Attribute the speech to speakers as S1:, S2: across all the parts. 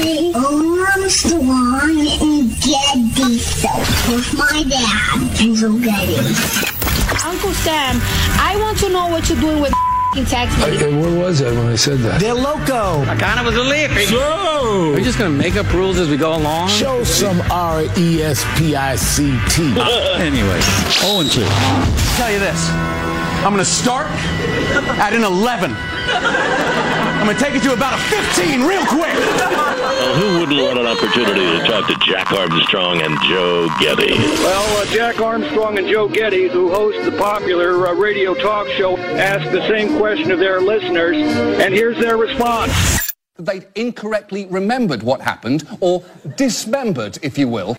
S1: The Armstrong and Getty Show with my dad, Hazel Getty.
S2: Uncle Sam, I want to know what you're doing with text me.
S3: Hey, where was I when I said that?
S4: They're loco.
S5: I kind of was a lippy.
S3: So,
S5: Are we just going to make up rules as we go along?
S3: show some R E S P I C T.
S5: Anyway, 0 and 2.
S6: tell you this. I'm going to start at an 11. I'm going to take it to about a 15 real quick.
S7: Well, who wouldn't want an opportunity to talk to Jack Armstrong and Joe Getty?
S8: Well, uh, Jack Armstrong and Joe Getty, who host the popular uh, radio talk show, asked the same question of their listeners, and here's their response.
S6: They'd incorrectly remembered what happened, or dismembered, if you will.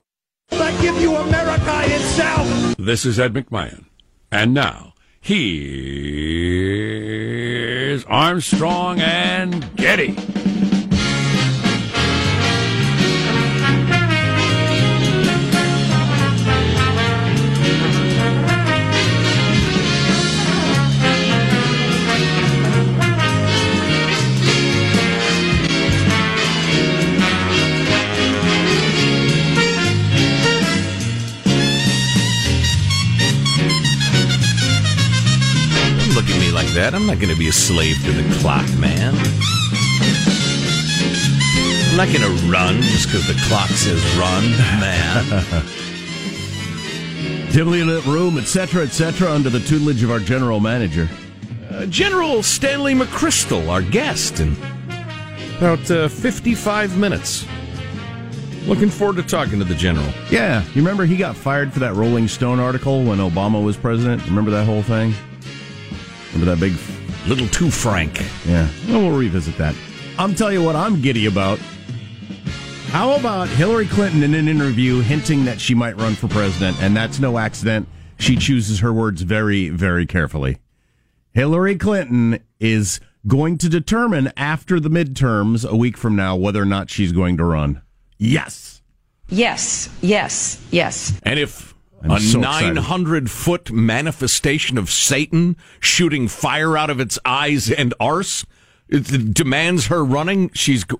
S8: I give you America itself.
S9: This is Ed McMahon. And now, here's Armstrong and Getty.
S10: Look at me like that. I'm not going to be a slave to the clock, man. I'm not going to run just because the clock says run, man.
S11: Dimly lit room, etc., etc., under the tutelage of our general manager.
S10: Uh, General Stanley McChrystal, our guest, in about uh, 55 minutes. Looking forward to talking to the general.
S11: Yeah, you remember he got fired for that Rolling Stone article when Obama was president? Remember that whole thing? Remember that big.
S10: Little too frank.
S11: Yeah, well, we'll revisit that. I'm telling you what I'm giddy about. How about Hillary Clinton in an interview hinting that she might run for president, and that's no accident. She chooses her words very, very carefully. Hillary Clinton is going to determine after the midterms a week from now whether or not she's going to run. Yes.
S12: Yes, yes, yes.
S10: And if
S11: I'm
S10: a
S11: so excited.
S10: 900 foot manifestation of Satan shooting fire out of its eyes and arse It demands her running. She's go-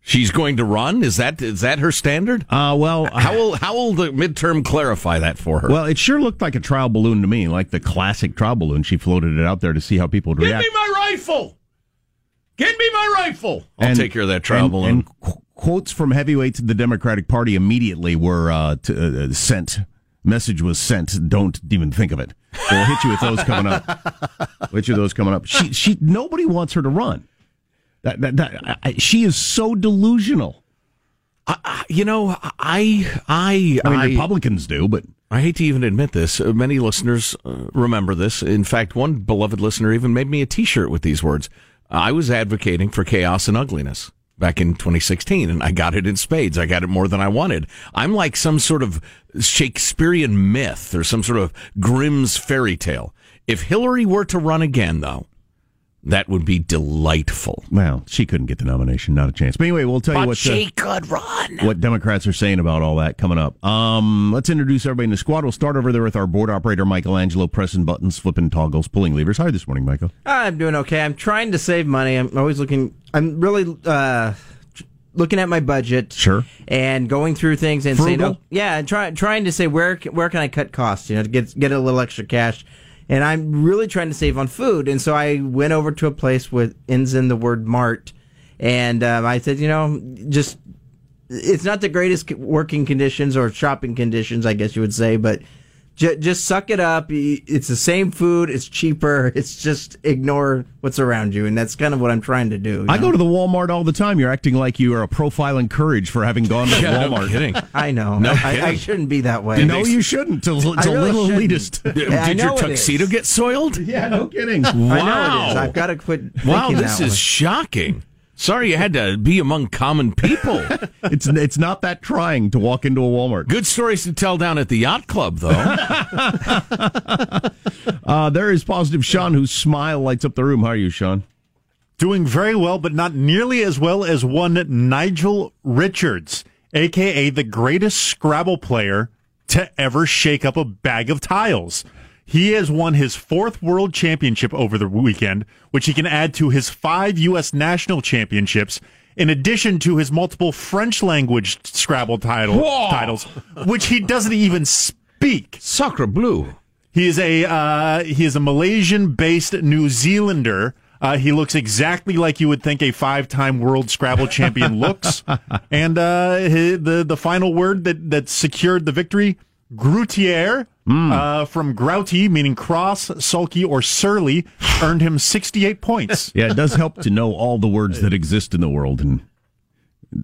S10: she's going to run. Is that is that her standard?
S11: Uh, well,
S10: how will how will the midterm clarify that for her?
S11: Well, it sure looked like a trial balloon to me, like the classic trial balloon. She floated it out there to see how people would
S10: Give
S11: react.
S10: Give me my rifle. Give me my rifle. I'll
S11: And-
S10: take care of that trial
S11: and-
S10: balloon.
S11: And quotes from heavyweights of the Democratic Party immediately were uh, t- uh, sent. Message was sent. Don't even think of it. We'll hit you with those coming up. You with those coming up. She, she, nobody wants her to run. That, that, that, I, I- she is so delusional.
S10: you know, I I
S11: I mean, Republicans do, but
S10: I hate to even admit this. Uh, many listeners uh, remember this. In fact, one beloved listener even made me a T-shirt with these words. I was advocating for chaos and ugliness back in 2016, and I got it in spades. I got it more than I wanted. I'm like some sort of Shakespearean myth or some sort of Grimm's fairy tale. If Hillary were to run again, though, that would be delightful.
S11: Well, she couldn't get the nomination, not a chance. But anyway, we'll tell you what uh,
S10: she could run.
S11: what Democrats are saying about all that coming up. Um, let's introduce everybody in the squad. We'll start over there with our board operator, Michelangelo, pressing buttons, flipping toggles, pulling levers. Hi this morning, Michael.
S13: I'm doing okay. I'm trying to save money. I'm always looking. I'm really uh, looking at my budget.
S11: Sure.
S13: And going through things and saying,
S11: Frugal?
S13: oh, yeah, and try, trying to say where where can I cut costs? You know, to get get a little extra cash. And I'm really trying to save on food. And so I went over to a place with ends in the word mart, and um, I said, you know, just it's not the greatest working conditions or shopping conditions, I guess you would say, but j- just suck it up. It's the same food. It's cheaper. It's just ignore what's around you, and that's kind of what I'm trying to do. you
S11: I
S13: know?
S11: go to the Walmart all the time. You're acting like you are a profile in courage for having gone to
S10: Yeah, no
S11: Walmart.
S10: kidding.
S13: I know.
S10: No
S13: I, I shouldn't be that way.
S11: No, you shouldn't. It's a, it's
S13: I
S11: a
S13: really
S11: little
S13: shouldn't.
S11: elitist.
S10: Did
S13: Yeah, I
S10: your tuxedo get soiled?
S11: yeah, no kidding.
S13: I know it
S10: Wow.
S13: is. I've got to quit.
S10: Wow, this
S13: that
S10: is
S13: way.
S10: shocking. Sorry you had to be among common people.
S11: It's it's not that trying to walk into a Walmart.
S10: Good stories to tell down at the yacht club, though.
S11: Uh, there is positive Sean, whose smile lights up the room. How are you, Sean?
S14: Doing very well, but not nearly as well as one Nigel Richards, aka the greatest Scrabble player to ever shake up a bag of tiles. He has won his fourth world championship over the weekend, which he can add to his five U.S. national championships, in addition to his multiple French language Scrabble title,
S10: Whoa.
S14: titles, which he doesn't even speak.
S10: Sacre bleu.
S14: He is a uh, he is a Malaysian-based New Zealander. Uh, he looks exactly like you would think a five-time world Scrabble champion looks. And uh, hi- the the final word that that secured the victory, Groutier, uh, from grouty, meaning cross, sulky, or surly, earned him 68 points.
S11: Yeah, it does help to know all the words that exist in the world and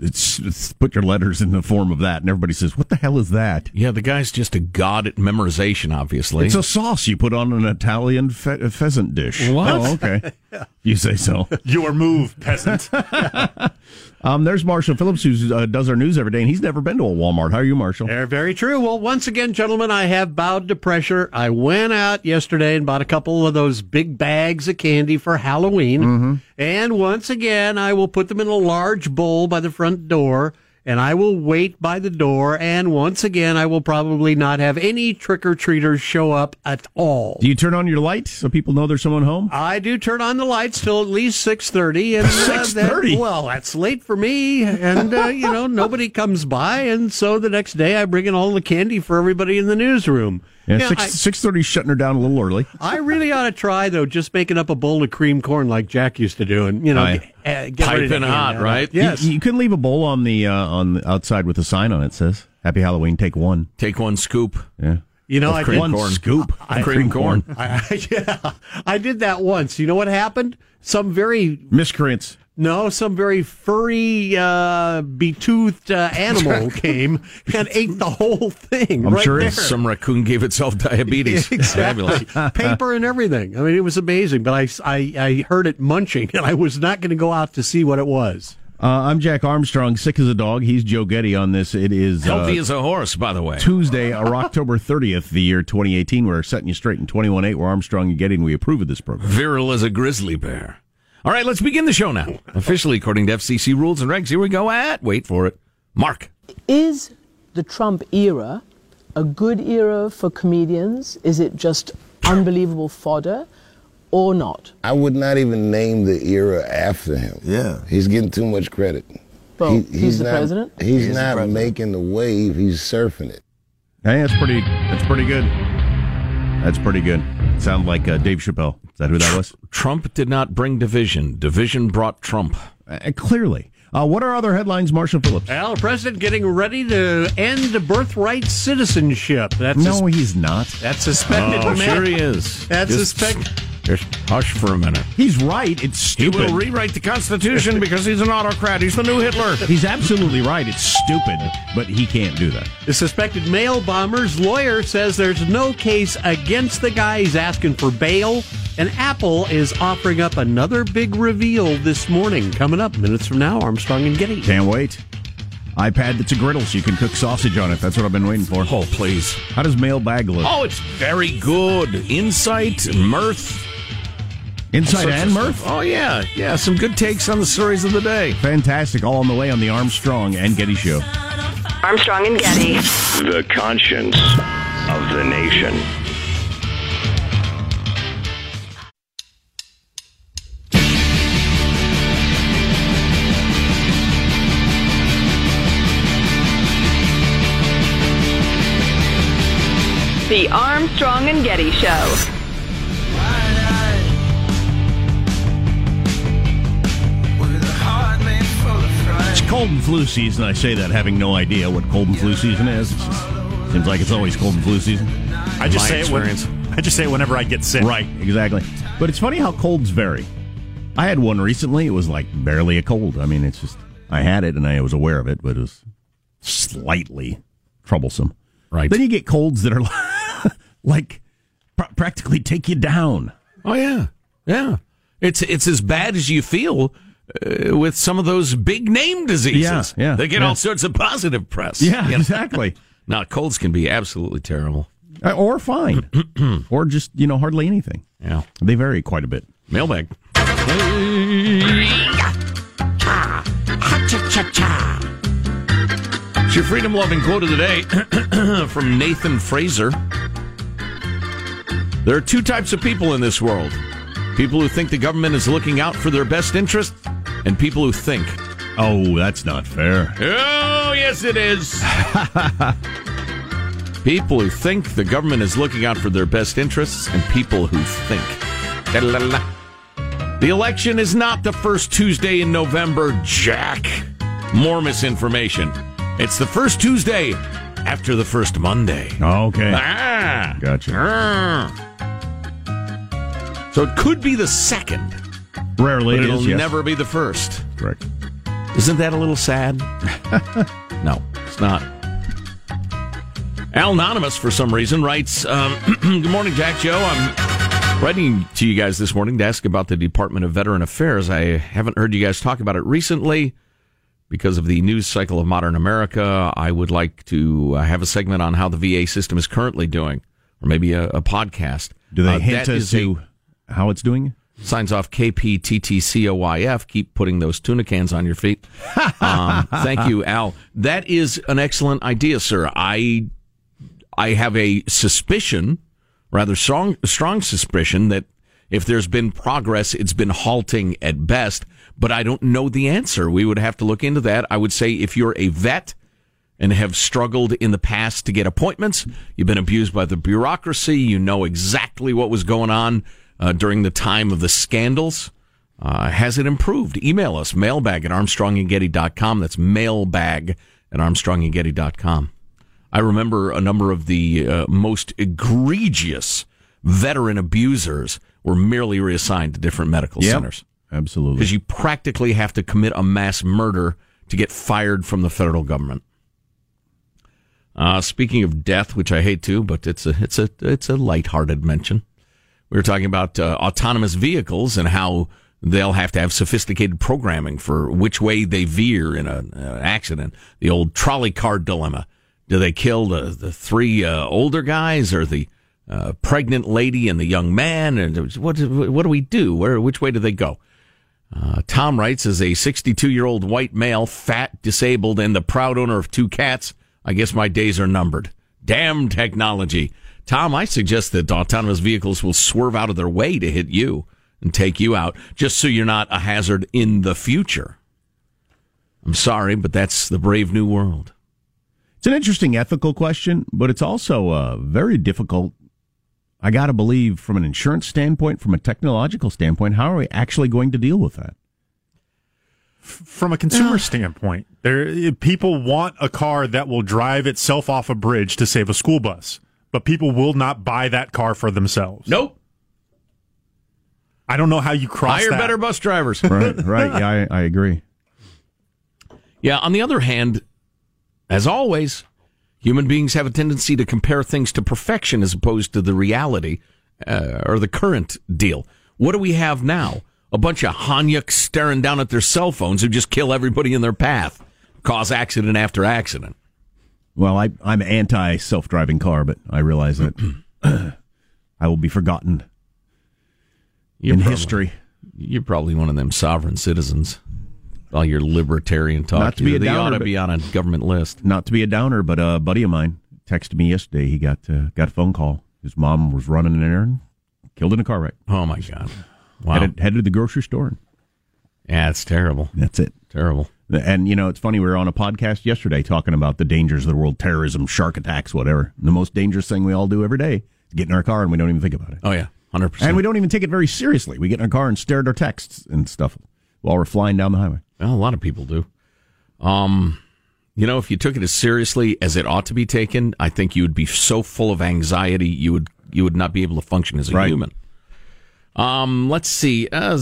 S11: it's, it's put your letters in the form of that, and everybody says, "What the hell is that?"
S10: Yeah, the guy's just a god at memorization, obviously.
S11: It's a sauce you put on an Italian fe- uh, dish.
S10: What?
S11: Oh, okay. You say so.
S14: Your move, peasant.
S11: Um, there's Marshall Phillips, who uh, does our news every day, and he's never been to a Walmart. How are you, Marshall?
S15: They're very true. Well, once again, gentlemen, I have bowed to pressure. I went out yesterday and bought a couple of those big bags of candy for Halloween.
S11: Mm-hmm.
S15: And once again, I will put them in a large bowl by the front door and I will wait by the door. And once again, I will probably not have any trick or treaters show up at all.
S11: Do you turn on your light so people know there's someone home?
S15: I do turn on the lights till at least six thirty, and uh,
S11: 6:30?
S15: well, that's late for me, and uh, you know nobody comes by, and so the next day I bring in all the candy for everybody in the newsroom.
S11: Yeah,
S15: Yeah,
S11: six six thirty, shutting her down a little early.
S15: I really ought to try though, just making up a bowl of cream corn like Jack used to do, and you know,
S11: Aye.
S15: get, uh, get
S10: Piping hot,
S15: that out.
S10: right?
S15: Yes.
S11: You, you can leave a bowl on the uh, on the outside with a sign on it says "Happy Halloween." Take one.
S10: Take one scoop.
S11: Yeah.
S15: You know,
S10: Of
S15: I
S10: cream
S15: did
S11: one
S10: corn.
S11: scoop
S15: I-
S11: of cream corn.
S15: I, yeah, I did that once. You know what happened? Some very
S11: Miscreants.
S15: No, some very furry, uh, betoothed uh, animal came and ate the whole thing.
S11: I'm
S15: right
S11: sure
S15: there.
S11: it's
S10: Some raccoon gave itself diabetes.
S15: exactly paper and everything. I mean, it was amazing. But I, I, I heard it munching, and I was not going to go out to see what it was.
S11: Uh, I'm Jack Armstrong, sick as a dog. He's Joe Getty on this. It is uh,
S10: Healthy as a horse, by the way.
S11: Tuesday, October 30th, the year 2018. We're setting you straight in 21.8. We're Armstrong and Getty, and we approve of this program.
S10: Virile as a grizzly bear. All right, let's begin the show now. Officially, according to FCC rules and regs, here we go at, wait for it, Mark.
S16: Is the Trump era a good era for comedians? Is it just unbelievable fodder? or not?
S17: I would not even name the era after him.
S18: Yeah.
S17: He's getting too much credit.
S16: Well, he's the
S17: not,
S16: president?
S17: He's
S18: He is the
S17: not
S18: president.
S17: making the wave. He's surfing it.
S11: Hey, that's pretty. That's pretty good. That's pretty good. Sound like uh, Dave Chappelle. Is that who that was?
S10: Trump did not bring division. Division brought Trump.
S11: Uh, clearly. Uh, what are other headlines, Marshall Phillips?
S15: Well, the president getting ready to end birthright citizenship. That's
S11: No, he's not.
S15: That's suspected.
S10: Oh,
S15: man.
S10: sure he is.
S15: That's
S10: Just-
S15: suspected.
S10: Just hush for a minute.
S11: He's right. It's
S10: He
S11: stupid.
S10: will rewrite the Constitution because he's an autocrat. He's the new Hitler.
S11: He's absolutely right. It's stupid, but he can't do that.
S15: The suspected mail bomber's lawyer says there's no case against the guy. He's asking for bail. And Apple is offering up another big reveal this morning. Coming up minutes from now, Armstrong and Getty.
S11: Can't wait. iPad that's a griddle so you can cook sausage on it. That's what I've been waiting for.
S10: Oh, please.
S11: How does mailbag look?
S10: Oh, it's very good. Insight, mirth.
S11: Insight and
S10: of
S11: mirth?
S10: Oh, yeah. Yeah, some good takes on the stories of the day.
S11: Fantastic. All on the way on the Armstrong and Getty Show.
S12: Armstrong and Getty.
S7: The conscience of the nation.
S12: The Armstrong and Getty Show.
S11: Cold and flu season. I say that having no idea what cold and flu season is. It seems like it's always cold and flu season.
S14: I just say it when,
S10: experience.
S14: I just say it whenever I get sick.
S11: Right, exactly. But it's funny how colds vary. I had one recently. It was like barely a cold. I mean, it's just I had it and I was aware of it, but it was slightly troublesome.
S10: Right.
S11: Then you get colds that are like pr- practically take you down.
S10: Oh, yeah. Yeah. It's, it's as bad as you feel uh, with some of those big name diseases.
S11: Yeah, yeah,
S10: They get
S11: yeah.
S10: all sorts of positive press.
S11: Yeah,
S10: You know?
S11: exactly.
S10: Now, colds can be absolutely terrible.
S11: Uh, or fine, or just you know hardly anything.
S10: Yeah.
S11: They vary quite a bit.
S10: Mailbag. It's your freedom loving quote of the day from Nathan Fraser. There are two types of people in this world people who think the government is looking out for their best interest, and people who think.
S11: Oh, that's not fair.
S10: Oh, yes, it is. people who think the government is looking out for their best interests, and people who think. The election is not the first Tuesday in November, Jack. More misinformation. It's the first Tuesday after the first Monday.
S11: Okay,
S10: Ah.
S11: gotcha.
S10: Ah. So it could be the second,
S11: Rarely
S10: but
S11: it. Yes.
S10: never be the first.
S11: Correct.
S10: Isn't that a little sad? no, it's not. Al Anonymous, for some reason, writes um, Good morning, Jack Joe. I'm writing to you guys this morning to ask about the Department of Veteran Affairs. I haven't heard you guys talk about it recently because of the news cycle of modern America. I would like to uh, have a segment on how the VA system is currently doing, or maybe a, a podcast.
S11: Do they
S10: Uh,
S11: hint as
S10: is a-
S11: to how it's doing?
S10: Signs off KPTTCOYF. Keep putting those tuna cans on your feet. Um, thank you, Al. That is an excellent idea, sir. I I have a suspicion, rather strong strong suspicion that if there's been progress, it's been halting at best. But I don't know the answer. We would have to look into that. I would say if you're a vet and have struggled in the past to get appointments, you've been abused by the bureaucracy, you know exactly what was going on uh, during the time of the scandals. Uh, has it improved? Email us, mailbag at armstrongandgetty.com. That's mailbag at armstrongandgetty.com. I remember a number of the uh, most egregious veteran abusers were merely reassigned to different medical
S11: Yep.
S10: centers
S11: Absolutely.
S10: because you practically have to commit a mass murder to get fired from the federal government. Uh, speaking of death, which I hate to, but it's a it's a it's a lighthearted mention. We were talking about uh, autonomous vehicles and how they'll have to have sophisticated programming for which way they veer in an uh, accident. The old trolley car dilemma: Do they kill the the three uh, older guys or the uh, pregnant lady and the young man? And what what do we do? Where which way do they go? Uh, Tom writes, as a 62 year old white male, fat, disabled, and the proud owner of two cats, I guess my days are numbered. Damn technology. Tom, I suggest that autonomous vehicles will swerve out of their way to hit you and take you out, just so you're not a hazard in the future. I'm sorry, but that's the brave new world.
S11: It's an interesting ethical question, but it's also uh, very difficult. I got to believe, from an insurance standpoint, from a technological standpoint, how are we actually going to deal with that?
S14: From a consumer standpoint, there people want a car that will drive itself off a bridge to save a school bus, but people will not buy that car for themselves.
S10: Nope.
S14: I don't know how you cross
S10: Hire
S14: that.
S10: better bus drivers.
S11: Right, right. Yeah, I, I agree.
S10: Yeah, on the other hand, as always, human beings have a tendency to compare things to perfection as opposed to the reality uh, or the current deal. What do we have now? A bunch of Hanyuks staring down at their cell phones who just kill everybody in their path, cause accident after accident.
S11: Well, I, I'm anti self driving car, but I realize that I will be forgotten
S10: You're
S11: in
S10: probably-
S11: history.
S10: You're probably one of them sovereign citizens. All your libertarian talk.
S11: Not to be a
S10: they
S11: downer,
S10: ought to be on a government list.
S11: Not to be a downer, but a buddy of mine texted me yesterday. He got uh, got a phone call. His mom was running an errand, killed in a car wreck.
S10: Oh my god! Wow.
S11: Headed, headed to the grocery store.
S10: Yeah, it's terrible.
S11: that's it.
S10: Terrible.
S11: And you know, it's funny. We were on a podcast yesterday talking about the dangers of the world: terrorism, shark attacks, whatever. The most dangerous thing we all do every day is get in our car and we don't even think about it.
S10: Oh yeah, hundred
S11: And
S10: percent.
S11: And we don't even take it very seriously. We get in our car and stare at our texts and stuff while we're flying down the highway.
S10: Well, a lot of people do. Um, you know, if you took it as seriously as it ought to be taken, I think you would be so full of anxiety you would you would not be able to function as a
S11: Right.
S10: human. Um, let's see. Uh,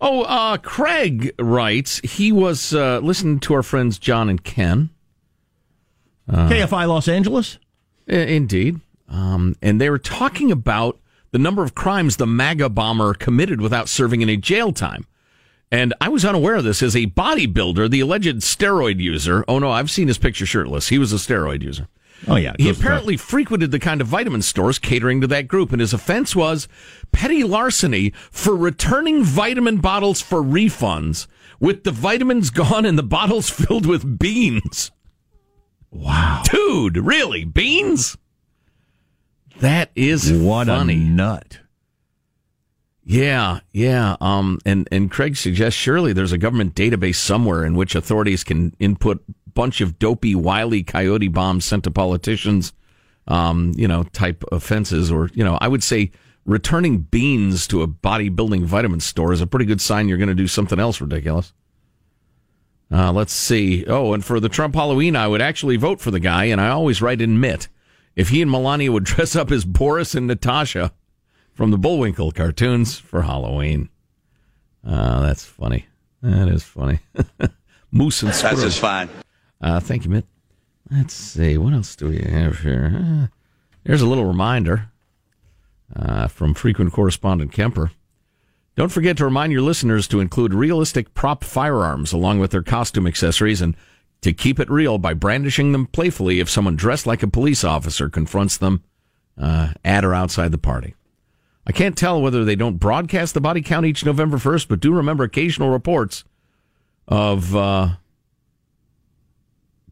S10: oh, uh, Craig writes he was uh, listening to our friends John and Ken. Uh,
S11: KFI Los Angeles.
S10: Indeed. Um, and they were talking about the number of crimes the MAGA bomber committed without serving any jail time. And I was unaware of this as a bodybuilder, the alleged steroid user. Oh no, I've seen his picture shirtless. He was a steroid user.
S11: Oh yeah,
S10: He apparently frequented the kind of vitamin stores catering to that group, and his offense was petty larceny for returning vitamin bottles for refunds with the vitamins gone and the bottles filled with beans.
S11: Wow.
S10: Dude, really? Beans? That is
S11: what
S10: funny.
S11: a nut.
S10: Yeah, yeah. Um, and and Craig suggests surely there's a government database somewhere in which authorities can input bunch of dopey, wily coyote bombs sent to politicians, um, you know, type offenses, or you know, I would say returning beans to a bodybuilding vitamin store is a pretty good sign you're going to do something else ridiculous. Uh, let's see. Oh, and for the Trump Halloween, I would actually vote for the guy, and I always write in Mitt. If he and Melania would dress up as Boris and Natasha from the Bullwinkle cartoons for Halloween. Uh, that's funny. That is funny. Moose and Squirrel.
S18: That's just fine.
S10: Uh, thank you, Mitt. Let's see. What else do we have here? Uh, there's a little reminder uh, from frequent correspondent Kemper. Don't forget to remind your listeners to include realistic prop firearms along with their costume accessories and to keep it real by brandishing them playfully if someone dressed like a police officer confronts them uh, at or outside the party. I can't tell whether they don't broadcast the body count each November 1st, but do remember occasional reports of uh,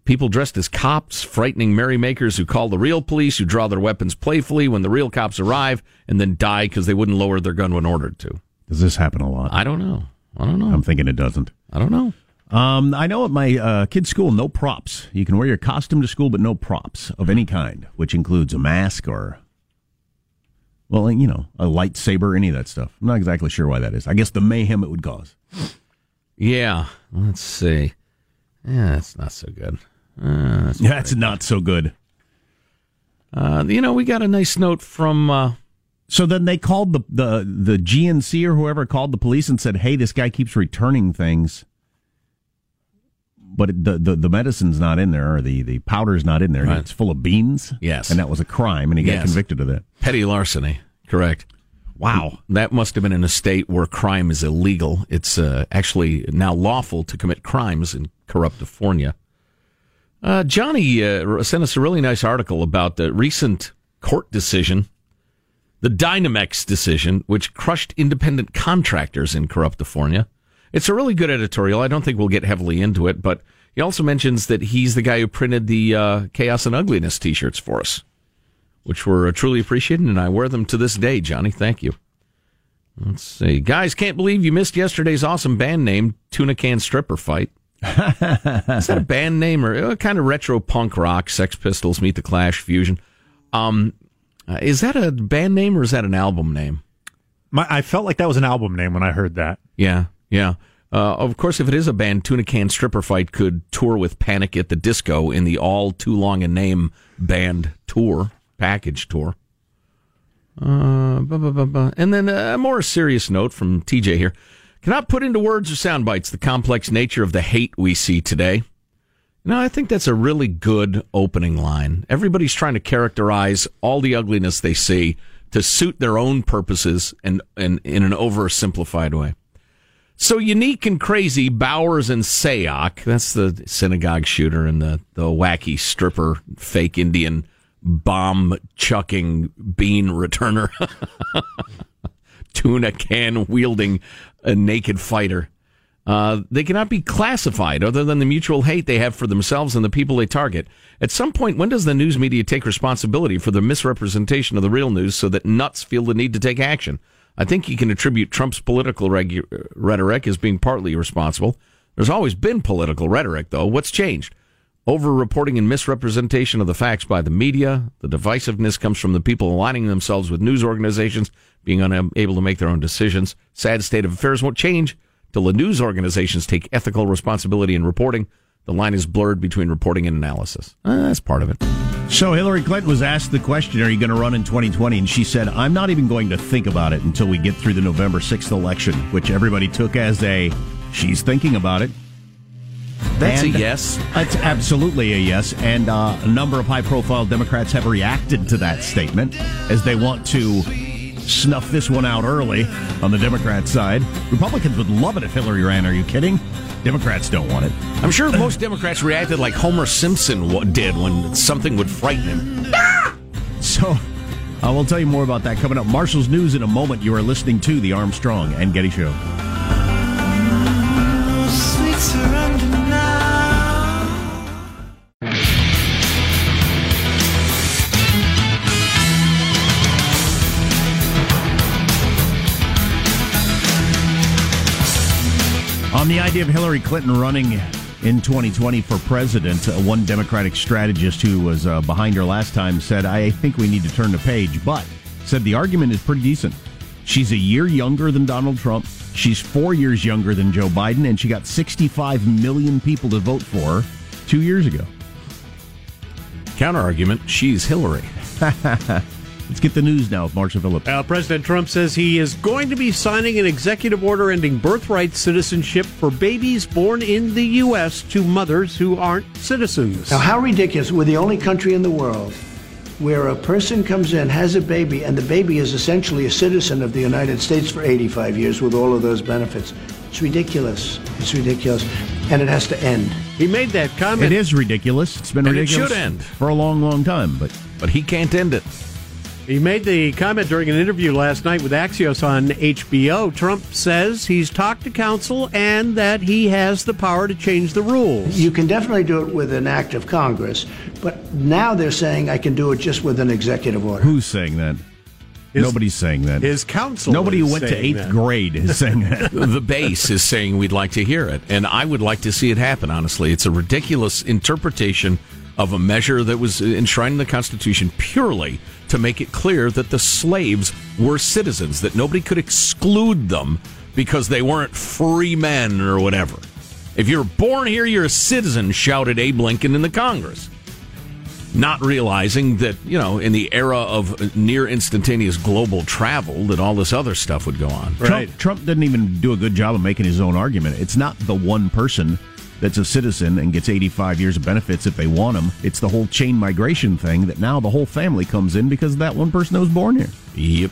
S10: people dressed as cops frightening merrymakers who call the real police, who draw their weapons playfully when the real cops arrive, and then die because they wouldn't lower their gun when ordered to.
S11: Does this happen a lot?
S10: I don't know. I don't know.
S11: I'm thinking it doesn't.
S10: I don't know.
S11: Um, I know at my uh, kid's school, no props. You can wear your costume to school, but no props of any kind, which includes a mask or, well, you know, a lightsaber, any of that stuff. I'm not exactly sure why that is. I guess the mayhem it would cause.
S10: Yeah. Let's see. Yeah, that's not so good. Uh, that's
S11: That's not so good.
S10: Uh, you know, we got a nice note from. Uh,
S11: So then they called the, the the GNC or whoever called the police and said, "Hey, this guy keeps returning things, but the, the the medicine's not in there, or the the powder's not in there.
S10: Right.
S11: It's full of beans.
S10: Yes.
S11: and that was a crime, and he got convicted of that.
S10: petty larceny. Correct.
S11: Wow.
S10: That must have been in a state where crime is illegal. It's uh, actually now lawful to commit crimes in Corruptifornia. Uh, Johnny uh, sent us a really nice article about the recent court decision, the Dynamex decision, which crushed independent contractors in Corruptifornia. It's a really good editorial. I don't think we'll get heavily into it, but he also mentions that he's the guy who printed the uh, Chaos and Ugliness t shirts for us which were uh, truly appreciated, and I wear them to this day, Johnny. Thank you. Let's see. Guys, can't believe you missed yesterday's awesome band name, Tuna Can Stripper Fight. Is that a band name or uh, kind of retro punk rock? Sex Pistols, Meet the Clash, Fusion. Um, uh, is that a band name or is that an album name?
S14: My, I felt like that was an album name when I heard that.
S10: Yeah, yeah. Uh, of course, if it is a band, Tuna Can Stripper Fight could tour with Panic at the Disco in the All Too Long a Name band tour, package tour. Uh, bu- bu- bu- and then a more serious note from TJ here. Cannot put into words or sound bites the complex nature of the hate we see today. No, I think that's a really good opening line. Everybody's trying to characterize all the ugliness they see to suit their own purposes and, and in an oversimplified way. So unique and crazy, Bowers and Sayoc, that's the synagogue shooter and the, the wacky stripper, fake Indian bomb chucking bean returner, tuna can wielding a naked fighter. Uh, they cannot be classified other than the mutual hate they have for themselves and the people they target. At some point, when does the news media take responsibility for the misrepresentation of the real news so that nuts feel the need to take action? I think you can attribute Trump's political regu- rhetoric as being partly responsible. There's always been political rhetoric, though. What's changed? Over reporting and misrepresentation of the facts by the media. The divisiveness comes from the people aligning themselves with news organizations, being unable to make their own decisions. Sad state of affairs won't change till the news organizations take ethical responsibility in reporting. The line is blurred between reporting and analysis. Uh, that's part of it.
S11: So Hillary Clinton was asked the question, "Are you going to run in 2020?" And she said, "I'm not even going to think about it until we get through the November 6th election," which everybody took as a she's thinking about it.
S10: That's
S11: And
S10: a yes.
S11: That's absolutely a yes. And uh, a number of high-profile Democrats have reacted to that statement as they want to snuff this one out early on the Democrat side. Republicans would love it if Hillary ran. Are you kidding? Democrats don't want it.
S10: I'm sure most Democrats reacted like Homer Simpson did when something would frighten him.
S11: So, I will tell you more about that coming up. Marshall's News in a moment. You are listening to the Armstrong and Getty Show. On the idea of Hillary Clinton running in 2020 for president, uh, one Democratic strategist who was uh, behind her last time said, I think we need to turn the page, but said the argument is pretty decent. She's a year younger than Donald Trump. She's four years younger than Joe Biden, and she got 65 million people to vote for her two years ago.
S10: Counter argument: She's Hillary.
S11: Let's get the news now with Marshall Phillips.
S15: Uh, President Trump says he is going to be signing an executive order ending birthright citizenship for babies born in the U.S. to mothers who aren't citizens.
S18: Now, how ridiculous. We're the only country in the world where a person comes in, has a baby, and the baby is essentially a citizen of the United States for 85 years with all of those benefits. It's ridiculous. It's ridiculous. And it has to end.
S15: He made that comment.
S11: It is ridiculous. It's been
S10: And it
S11: ridiculous
S10: should end.
S11: for a long, long time, but
S10: But he can't end it.
S15: He made the comment during an interview last night with Axios on HBO. Trump says he's talked to counsel and that he has the power to change the rules.
S18: You can definitely do it with an act of Congress, but now they're saying I can do it just with an executive order.
S11: who's saying that? Nobody's saying that.
S15: His counsel.
S11: Nobody who
S15: is
S11: went to eighth
S15: that.
S11: grade is saying that.
S10: the base is saying we'd like to hear it, and I would like to see it happen. Honestly, it's a ridiculous interpretation of a measure that was enshrined in the Constitution purely to make it clear that the slaves were citizens, that nobody could exclude them because they weren't free men or whatever. If you're born here, you're a citizen, shouted Abe Lincoln in the Congress. Not realizing that, you know, in the era of near instantaneous global travel, that all this other stuff would go on.
S11: Trump, Trump didn't even do a good job of making his own argument. It's not the one person that's a citizen and gets 85 years of benefits if they want them. It's the whole chain migration thing that now the whole family comes in because of that one person that was born here.
S10: Yep.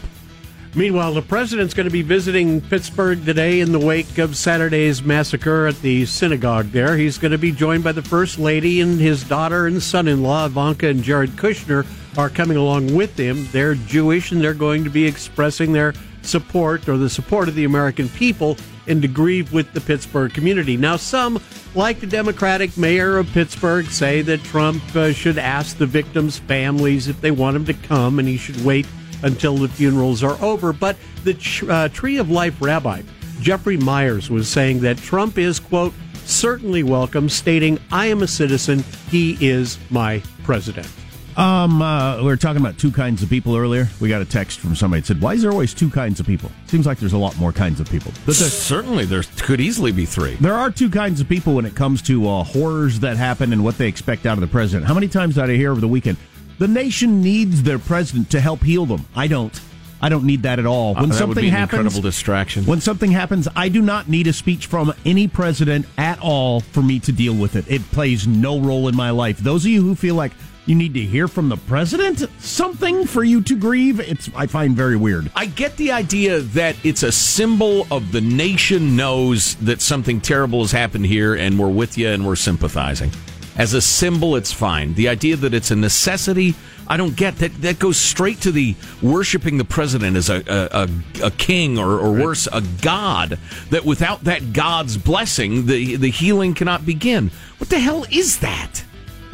S15: Meanwhile, the president's going to be visiting Pittsburgh today in the wake of Saturday's massacre at the synagogue there. He's going to be joined by the First Lady and his daughter and son in law, Ivanka and Jared Kushner, are coming along with him. They're Jewish and they're going to be expressing their support or the support of the American people and to grieve with the Pittsburgh community. Now, some, like the Democratic mayor of Pittsburgh, say that Trump uh, should ask the victims' families if they want him to come and he should wait until the funerals are over. But the uh, Tree of Life rabbi, Jeffrey Myers, was saying that Trump is, quote, certainly welcome, stating, I am a citizen, he is my president.
S11: Um, uh, we were talking about two kinds of people earlier. We got a text from somebody that said, "Why is there always two kinds of people?" Seems like there's a lot more kinds of people. But the-
S10: Certainly, there could easily be three.
S11: there are two kinds of people when it comes to uh, horrors that happen and what they expect out of the president. How many times did I hear over the weekend? The nation needs their president to help heal them. I don't. I don't need that at all.
S10: Uh,
S11: When
S10: would
S11: something
S10: be an
S11: happens,
S10: incredible distraction.
S11: When something happens, I do not need a speech from any president at all for me to deal with it. It plays no role in my life. Those of you who feel like you need to hear from the president something for you to grieve, it's I find very weird.
S10: I get the idea that it's a symbol of the nation knows that something terrible has happened here and we're with you and we're sympathizing. As a symbol, it's fine. The idea that it's a necessity, I don't get that. That goes straight to the worshiping the president as a a, a, a king or, or worse, a god. That without that god's blessing, the the healing cannot begin. What the hell is that?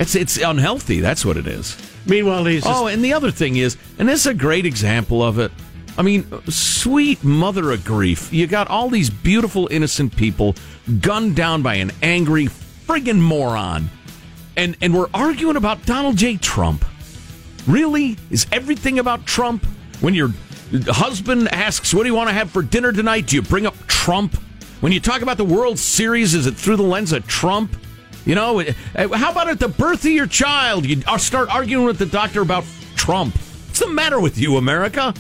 S10: It's it's unhealthy. That's what it is.
S15: Meanwhile, he's
S10: oh, and the other thing is, and this is a great example of it. I mean, sweet mother of grief. You got all these beautiful, innocent people gunned down by an angry friggin' moron, and and we're arguing about Donald J. Trump. Really, is everything about Trump? When your husband asks, "What do you want to have for dinner tonight?" Do you bring up Trump? When you talk about the World Series, is it through the lens of Trump? You know, uh, how about at the birth of your child? You start arguing with the doctor about Trump. What's the matter with you, America?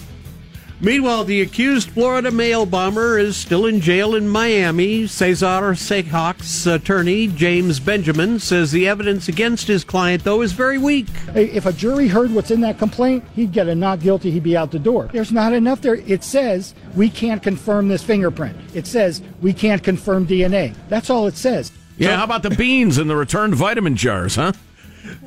S15: Meanwhile, the accused Florida mail bomber is still in jail in Miami. Cesar Sayoc's attorney James Benjamin says the evidence against his client, though, is very weak.
S19: If a jury heard what's in that complaint, he'd get a not guilty, he'd be out the door. There's not enough there. It says we can't confirm this fingerprint. It says we can't confirm DNA. That's all it says.
S10: Yeah, how about the beans and the returned vitamin jars, huh?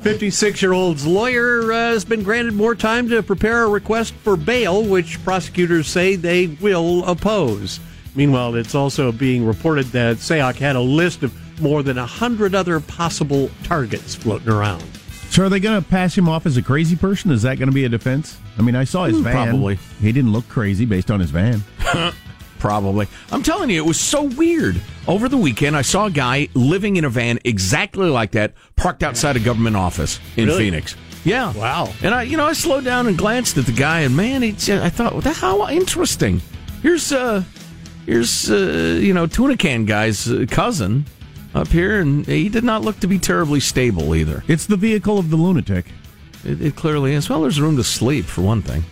S15: 56 year old's lawyer uh, has been granted more time to prepare a request for bail, which prosecutors say they will oppose. Meanwhile, it's also being reported that Sayoc had a list of more than 100 other possible targets floating around.
S11: So are they going to pass him off as a crazy person? Is that going to be a defense? I mean, I saw his
S10: Hmm,
S11: van.
S10: probably.
S11: He didn't look crazy based on his van.
S10: Probably. I'm telling you, it was so weird. Over the weekend, I saw a guy living in a van exactly like that, parked outside a government office in
S15: Really?
S10: Phoenix. Yeah.
S15: Wow.
S10: And I, you know, I slowed down and glanced at the guy, and man, it's, I thought, well, that how interesting. Here's, uh, here's, uh, you know, tuna can guy's uh, cousin up here, and he did not look to be terribly stable either.
S11: It's the vehicle of the lunatic.
S10: It, it clearly is. Well, there's room to sleep for one thing.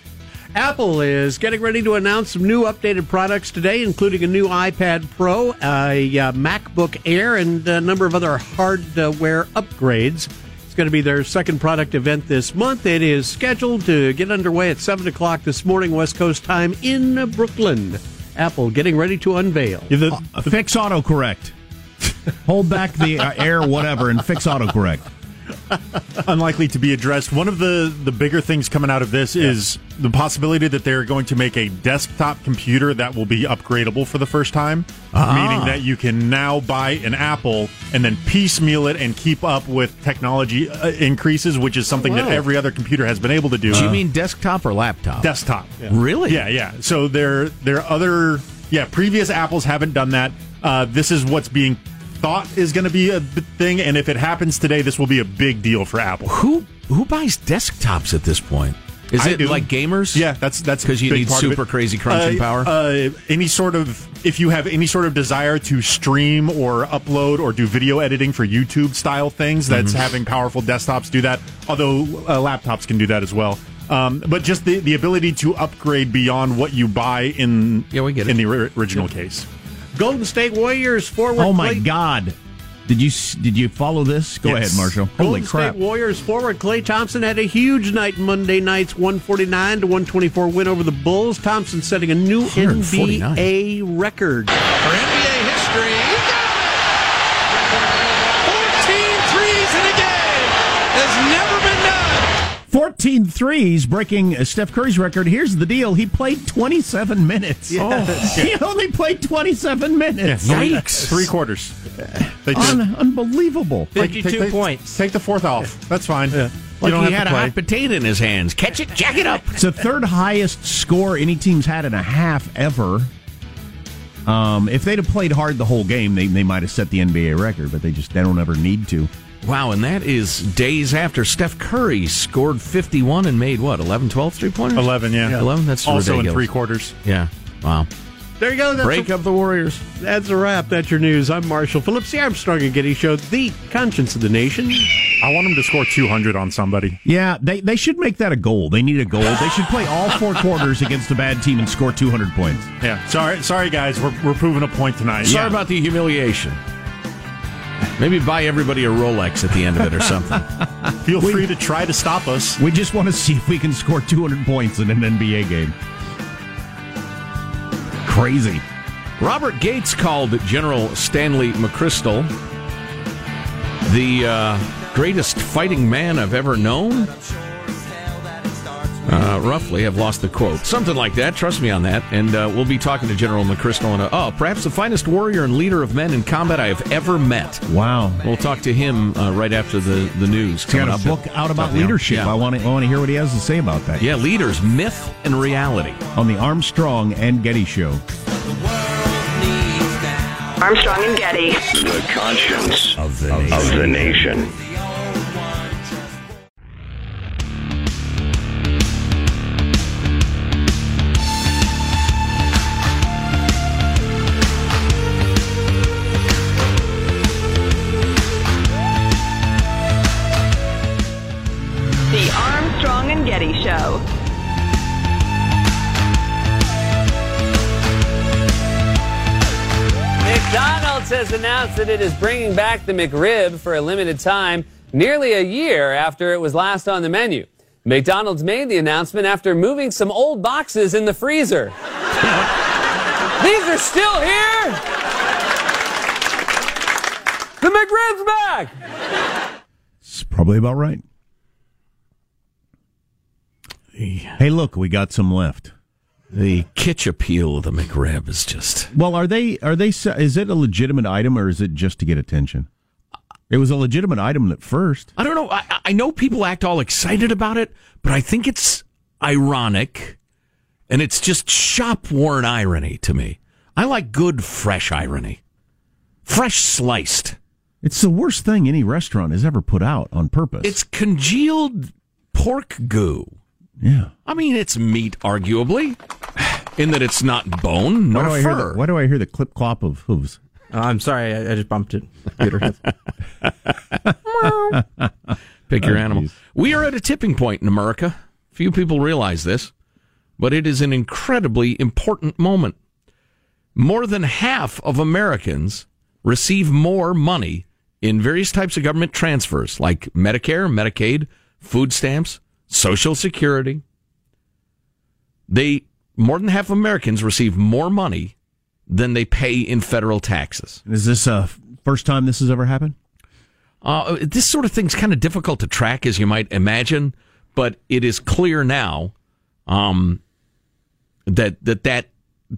S15: Apple is getting ready to announce some new updated products today, including a new iPad Pro, a uh, MacBook Air, and a number of other hardware upgrades. It's going to be their second product event this month. It is scheduled to get underway at 7 o'clock this morning, West Coast time, in Brooklyn. Apple getting ready to unveil.
S11: Uh, fix autocorrect. Hold back the uh, air, whatever, and fix autocorrect.
S14: unlikely to be addressed. One of the the bigger things coming out of this is the possibility that they're going to make a desktop computer that will be upgradable for the first time,
S11: Ah.
S14: meaning that you can now buy an Apple and then piecemeal it and keep up with technology uh, increases, which is something that every other computer has been able to do.
S10: Do you mean desktop or laptop?
S14: desktop?
S10: Really?
S14: Yeah, yeah. So there, there are other, yeah, previous Apples haven't done that. Uh, this is what's being thought is going to be a thing, and if it happens today, this will be a big deal for Apple.
S10: Who who buys desktops at this point? Is
S14: I
S10: it
S14: do.
S10: like gamers?
S14: Yeah, that's that's a
S10: 'Cause you need super crazy crunching
S14: Uh,
S10: power?
S14: Uh, any sort of if you have any sort of desire to stream or upload or do video editing for YouTube style things, that's
S10: Mm-hmm.
S14: having powerful desktops do that. Although uh, laptops can do that as well. Um, but just the, the ability to upgrade beyond what you buy in
S10: yeah, we get
S14: in the ori- original case.
S15: Golden State Warriors forward.
S11: Oh my
S15: Klay-
S11: God! Did you did you follow this? Go
S14: Yes.
S11: ahead, Marshall. Holy
S15: Golden
S11: crap!
S15: State Warriors forward Klay Thompson had a huge night Monday night's 149 to 124 win over the Bulls. Thompson setting a new NBA record.
S20: For NBA history, he got it! 14 threes in a game has never been done.
S11: 14 threes, breaking uh, Steph Curry's record. Here's the deal: he played 27 minutes.
S14: Yes.
S11: Oh, he only played 27 minutes.
S14: Yeah, no, Three quarters. They just-
S11: Un- unbelievable.
S14: Take- take- take- Take the fourth off. That's fine. You
S10: Like
S14: don't
S10: he
S14: have
S10: had
S14: to
S10: a hot potato in his hands. Catch it, jack it up.
S11: It's the third highest score any team's had in a half ever. Um, if they'd have played hard the whole game, they, they might have set the NBA record, but they just they don't ever need to.
S10: Wow, and that is days after Steph Curry scored 51 and made what, 11, 12 three pointers?
S14: 11, yeah.
S10: 11, that's
S14: Also in three quarters.
S10: Yeah, wow.
S15: There you go. That's
S10: Break
S15: a,
S10: up the Warriors.
S15: That's a wrap. That's your news. I'm Marshall Phillips, the Armstrong and Getty Show, the conscience of the nation.
S14: I want them to score 200 on somebody.
S11: Yeah, they, they should make that a goal. They need a goal. They should play all four quarters against a bad team and score 200 points.
S14: Yeah. Sorry, sorry guys. We're, we're proving a point tonight.
S10: Sorry about the humiliation. Maybe buy everybody a Rolex at the end of it or something.
S14: Feel free to try to stop us.
S11: We just want to see if we can score 200 points in an NBA game. Crazy.
S10: Robert Gates called General Stanley McChrystal the uh, greatest fighting man I've ever known. Uh, roughly, I've lost the quote. Something like that. Trust me on that. And uh, we'll be talking to General McChrystal. And, uh, oh, perhaps the finest warrior and leader of men in combat I have ever met.
S11: Wow.
S10: We'll talk to him uh, right after the, the news.
S11: He's got a
S10: up.
S11: book out about
S10: Yeah.
S11: leadership.
S10: Yeah.
S11: I want to I want to hear what he has to say about that.
S10: Yeah, leaders, myth and reality.
S11: On the Armstrong and Getty Show.
S12: Armstrong and Getty.
S7: The conscience of the nation. Of the nation.
S21: McDonald's has announced that it is bringing back the McRib for a limited time, nearly a year after it was last on the menu. McDonald's made the announcement after moving some old boxes in the freezer. These are still here! The McRib's back!
S11: It's probably about right. Hey, look, we got some left.
S10: The kitsch appeal of the McRib is just.
S11: Well, are they are they is it a legitimate item or is it just to get attention? It was a legitimate item at first.
S10: I don't know. I, I know people act all excited about it, but I think it's ironic and it's just shop worn irony to me. I like good, fresh irony, fresh sliced.
S11: It's the worst thing any restaurant has ever put out on purpose.
S10: It's congealed pork goo.
S11: Yeah.
S10: I mean, it's meat, arguably, in that it's not bone
S11: Why
S10: nor
S11: do I hear
S10: fur.
S11: the, why do I hear the clip clop of hooves?
S13: Oh, I'm sorry, I, I just bumped it. Peter.
S10: Pick your
S11: Oh,
S10: animal.
S11: geez.
S10: We are at a tipping point in America. Few people realize this, but it is an incredibly important moment. More than half of Americans receive more money in various types of government transfers like Medicare, Medicaid, food stamps, Social Security. They more than half of Americans receive more money than they pay in federal taxes.
S11: Is this a first time this has ever happened?
S10: Uh, this sort of thing's kind of difficult to track, as you might imagine, but it is clear now um, that that that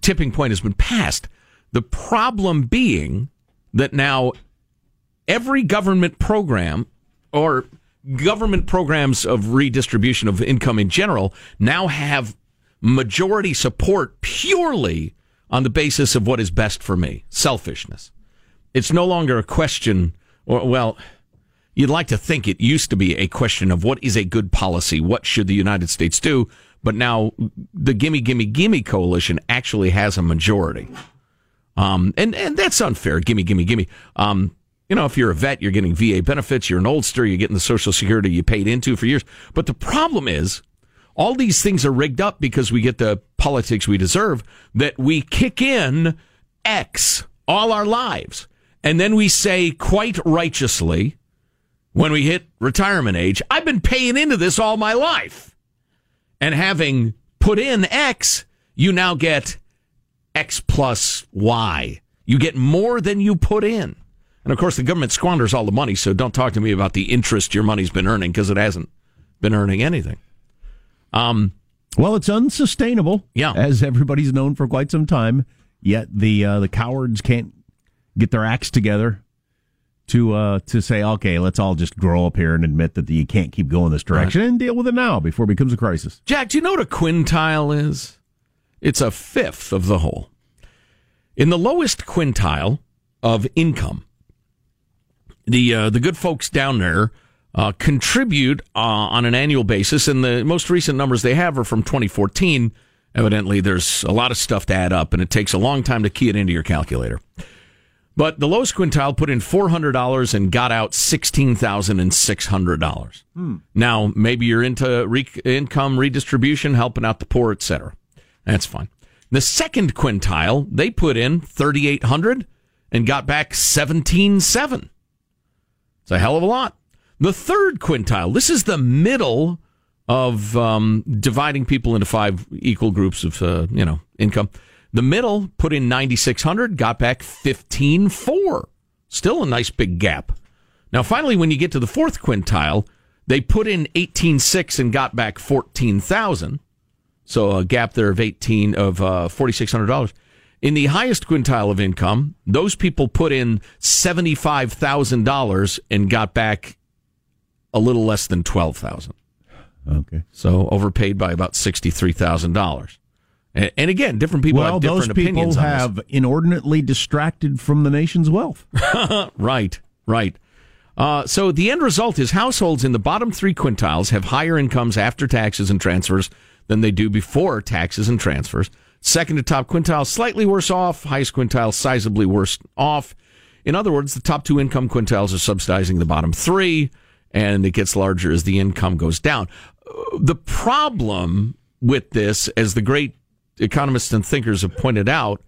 S10: tipping point has been passed. The problem being that now every government program or government programs of redistribution of income in general now have majority support purely on the basis of what is best for me selfishness. It's no longer a question, or, well, you'd like to think it used to be a question of what is a good policy? What should the United States do? But now the gimme, gimme, gimme coalition actually has a majority. Um, and, and that's unfair. Gimme, gimme, gimme. Um, you know, if you're a vet, you're getting VA benefits. You're an oldster, you're getting the Social Security you paid into for years. But the problem is, all these things are rigged up because we get the politics we deserve that we kick in X all our lives. And then we say quite righteously, when we hit retirement age, I've been paying into this all my life. And having put in X, you now get X plus Y. You get more than you put in. And of course, the government squanders all the money, so don't talk to me about the interest your money's been earning because it hasn't been earning anything. Um,
S11: well, it's unsustainable.
S10: Yeah.
S11: as everybody's known for quite some time. Yet the uh, the cowards can't get their acts together to uh, to say, okay, let's all just grow up here and admit that you can't keep going this direction and deal with it now before it becomes a crisis.
S10: Jack, do you know what a quintile is? It's a fifth of the whole. In the lowest quintile of income, the uh, the good folks down there uh, contribute uh, on an annual basis, and the most recent numbers they have are from 2014. Evidently, there's a lot of stuff to add up, and it takes a long time to key it into your calculator. But the lowest quintile put in four hundred dollars and got out sixteen thousand and six hundred dollars.
S11: Hmm.
S10: Now, maybe you're into re- income redistribution, helping out the poor, etc. That's fine. The second quintile, they put in thirty eight hundred and got back seventeen seven. It's a hell of a lot. The third quintile, this is the middle of um, dividing people into five equal groups of uh, you know income. The middle put in 9600, got back 154. Still a nice big gap. Now finally when you get to the fourth quintile, they put in 186 and got back 14,000. So a gap there of 18 of uh, $4600. In the highest quintile of income, those people put in $75,000 and got back a little less than 12,000.
S11: Okay.
S10: So overpaid by about $63,000. And, and again, different people
S11: well,
S10: have different opinions. Well, those people
S11: have inordinately distracted from the nation's wealth.
S10: right, right. Uh, so the end result is households in the bottom three quintiles have higher incomes after taxes and transfers than they do before taxes and transfers. Second to top quintile, slightly worse off. Highest quintile, sizably worse off. In other words, the top two income quintiles are subsidizing the bottom three, and it gets larger as the income goes down. Uh, The problem with this, as the great economists and thinkers have pointed out,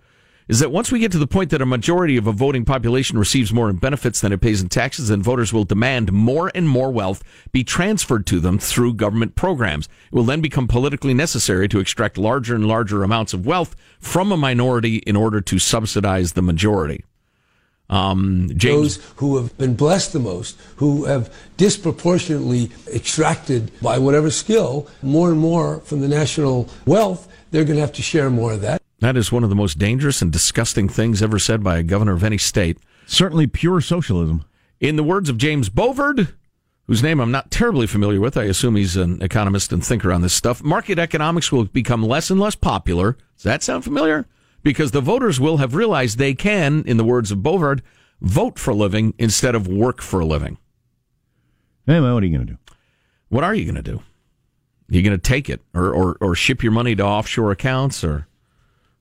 S10: is that once we get to the point that a majority of a voting population receives more in benefits than it pays in taxes, then voters will demand more and more wealth be transferred to them through government programs. It will then become politically necessary to extract larger and larger amounts of wealth from a minority in order to subsidize the majority. Um,
S22: Those who have been blessed the most, who have disproportionately extracted by whatever skill more and more from the national wealth, they're going to have to share more of that.
S10: That is one of the most dangerous and disgusting things ever said by a governor of any state.
S11: Certainly pure socialism.
S10: In the words of James Bovard, whose name I'm not terribly familiar with, I assume he's an economist and thinker on this stuff, market economics will become less and less popular. Does that sound familiar? Because the voters will have realized they can, in the words of Bovard, vote for a living instead of work for a living.
S11: Anyway, what are you going to do?
S10: What are you going to do? Are you going to take it or, or, or ship your money to offshore accounts or,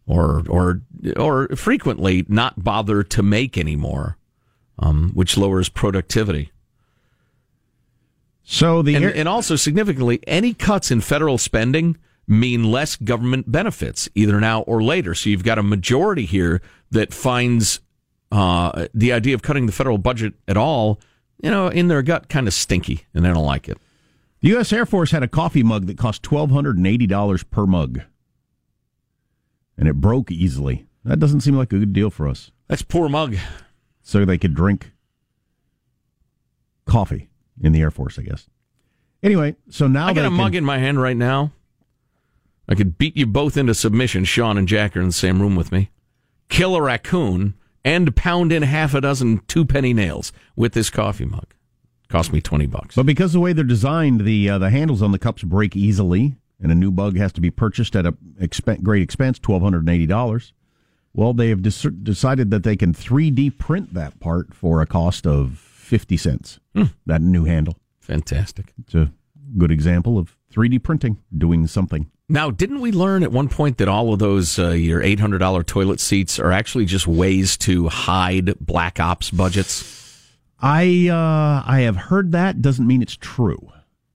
S10: or, or, or frequently not bother to make anymore, um, which lowers productivity?
S11: So the
S10: and,
S11: air-
S10: and also significantly, any cuts in federal spending mean less government benefits either now or later. So you've got a majority here that finds uh, the idea of cutting the federal budget at all, you know, in their gut kind of stinky, and they don't like it.
S11: The U.S. Air Force had a coffee mug that cost twelve hundred and eighty dollars per mug, and it broke easily. That doesn't seem like a good deal for us.
S10: That's poor mug.
S11: So they could drink coffee in the Air Force, I guess. Anyway, so now
S10: I got a
S11: can-
S10: mug in my hand right now. I could beat you both into submission. Sean and Jack are in the same room with me. Kill a raccoon and pound in half a dozen two penny nails with this coffee mug. Cost me twenty bucks.
S11: But because the way they're designed, the uh, the handles on the cups break easily, and a new bug has to be purchased at a expen- great expense, twelve hundred and eighty dollars. Well, they have dis- decided that they can three D print that part for a cost of fifty cents. That new handle,
S10: fantastic.
S11: It's a good example of three D printing doing something.
S10: Now, didn't we learn at one point that all of those uh, your eight hundred dollar toilet seats are actually just ways to hide black ops budgets?
S11: I uh, I have heard that. Doesn't mean it's true.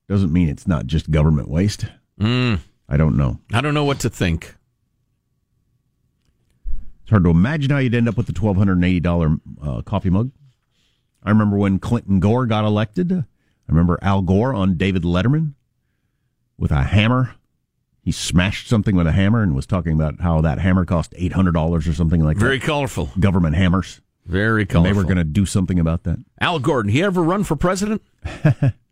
S11: Doesn't mean it's not just government waste.
S10: Mm.
S11: I don't know.
S10: I don't know what to think.
S11: It's hard to imagine how you'd end up with the twelve hundred and eighty dollar uh, coffee mug. I remember when Clinton Gore got elected. I remember Al Gore on David Letterman with a hammer. He smashed something with a hammer and was talking about how that hammer cost eight hundred dollars or something like
S10: Very
S11: that.
S10: Very colorful.
S11: Government hammers.
S10: Very
S11: And
S10: colorful.
S11: they were going to do something about that.
S10: Al Gordon, he ever run for president?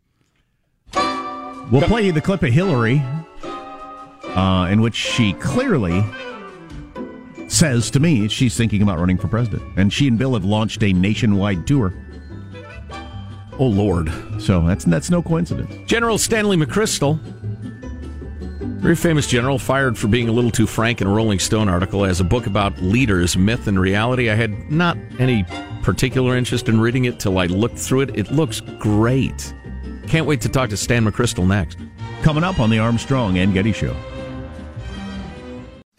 S11: We'll play you the clip of Hillary uh, in which she clearly says to me she's thinking about running for president. And she and Bill have launched a nationwide tour.
S10: Oh, Lord.
S11: So that's, that's no coincidence.
S10: General Stanley McChrystal, very famous general, fired for being a little too frank in a Rolling Stone article, has a book about leaders, myth and reality. I had not any particular interest in reading it till I looked through it. It looks great. Can't wait to talk to Stan McChrystal next.
S11: Coming up on the Armstrong and Getty Show.